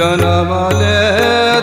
ਜਨਮ ਲੈ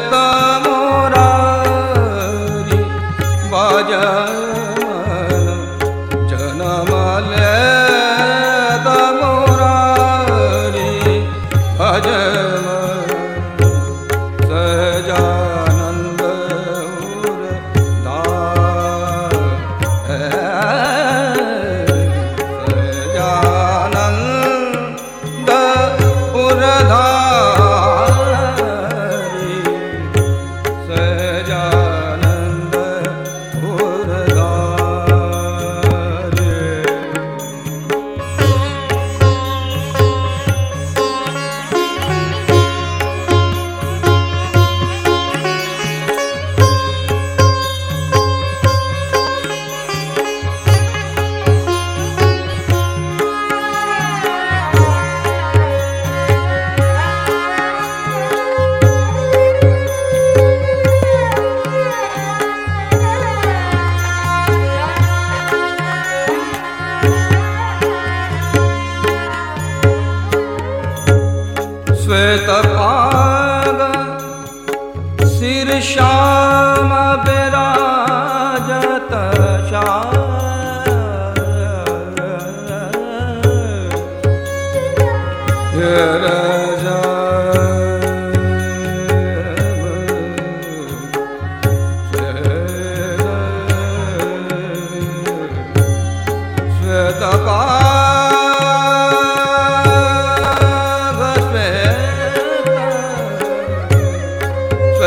श्वेतपाद शिरशा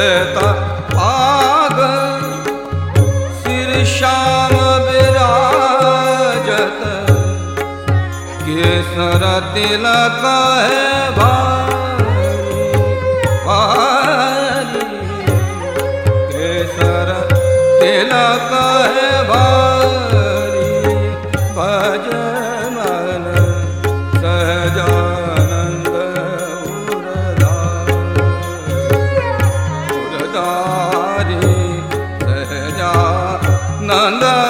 कहता पागल सिर श्याम विराजत। केसर तिलक है ਪਿਆਰੇ ਸਹਜਾ ਨੰਦਾ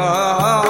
Allah